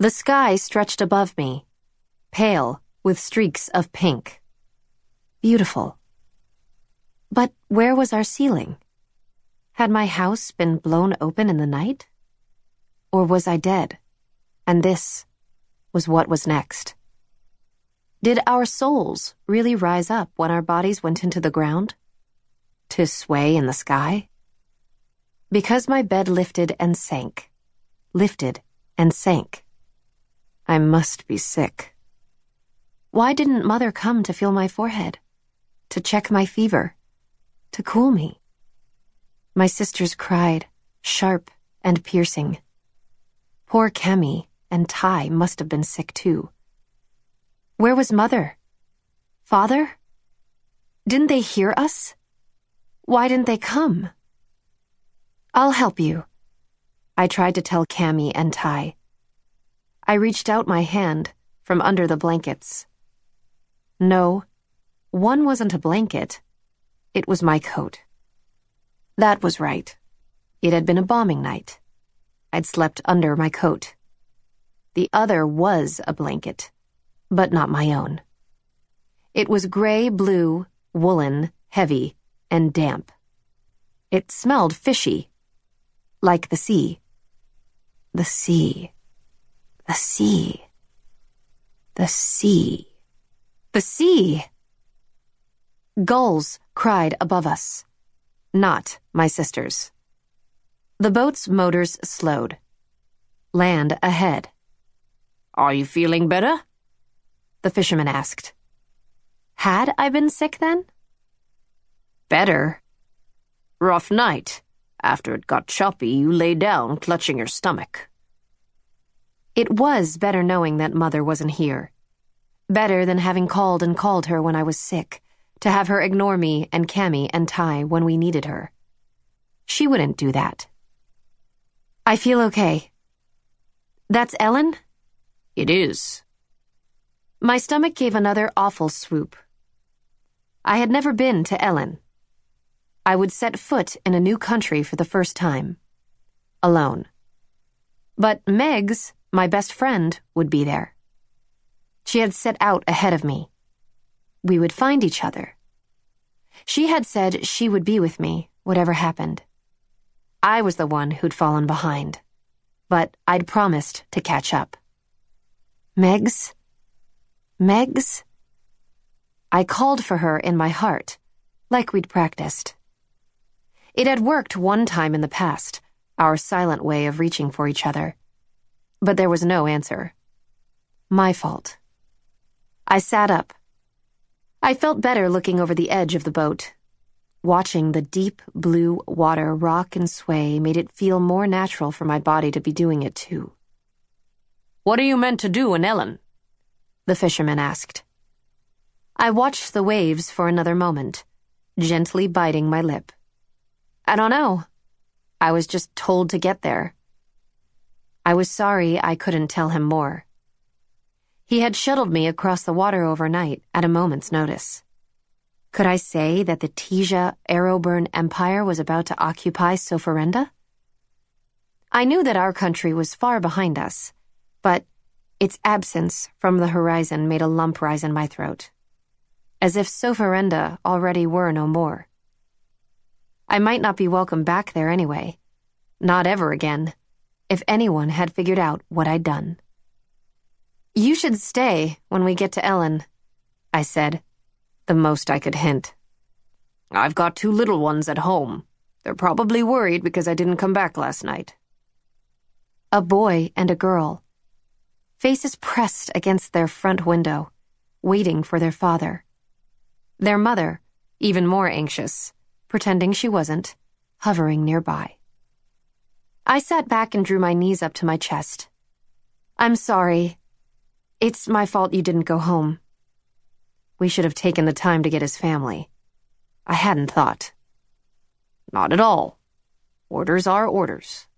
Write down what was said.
The sky stretched above me, pale with streaks of pink. Beautiful. But where was our ceiling? Had my house been blown open in the night? Or was I dead? And this was what was next. Did our souls really rise up when our bodies went into the ground? To sway in the sky? Because my bed lifted and sank, lifted and sank. I must be sick. Why didn't Mother come to feel my forehead? To check my fever? To cool me? My sisters cried, sharp and piercing. Poor Cammy and Ty must have been sick too. Where was Mother? Father? Didn't they hear us? Why didn't they come? I'll help you. I tried to tell Cammy and Ty. I reached out my hand from under the blankets. No, one wasn't a blanket. It was my coat. That was right. It had been a bombing night. I'd slept under my coat. The other was a blanket but not my own. It was gray blue, woolen, heavy, and damp. It smelled fishy, like the sea. The sea. The sea. The sea. The sea. Gulls cried above us. Not my sisters. The boat's motors slowed. Land ahead. Are you feeling better? the fisherman asked. Had I been sick then? Better. Rough night. After it got choppy, you lay down, clutching your stomach. It was better knowing that Mother wasn't here. Better than having called and called her when I was sick, to have her ignore me and Cammy and Ty when we needed her. She wouldn't do that. I feel okay. That's Ellen? It is. My stomach gave another awful swoop. I had never been to Ellen. I would set foot in a new country for the first time. Alone. But Megs, my best friend, would be there. She had set out ahead of me. We would find each other. She had said she would be with me, whatever happened. I was the one who'd fallen behind. But I'd promised to catch up. Megs? Megs? I called for her in my heart, like we'd practiced. It had worked one time in the past, our silent way of reaching for each other. But there was no answer. My fault. I sat up. I felt better looking over the edge of the boat. Watching the deep blue water rock and sway made it feel more natural for my body to be doing it too. What are you meant to do in Ellen? the fisherman asked. I watched the waves for another moment, gently biting my lip. I don't know. I was just told to get there. I was sorry I couldn't tell him more. He had shuttled me across the water overnight at a moment's notice. Could I say that the Teja Arrowburn Empire was about to occupy Sofarende? I knew that our country was far behind us, but its absence from the horizon made a lump rise in my throat, as if Sofarende already were no more. I might not be welcome back there anyway. Not ever again, if anyone had figured out what I'd done. You should stay when we get to Ellen, I said, the most I could hint. I've got two little ones at home. They're probably worried because I didn't come back last night. A boy and a girl faces pressed against their front window, waiting for their father. Their mother, even more anxious, pretending she wasn't, hovering nearby. I sat back and drew my knees up to my chest. I'm sorry. It's my fault you didn't go home. We should have taken the time to get his family. I hadn't thought. Not at all. Orders are orders.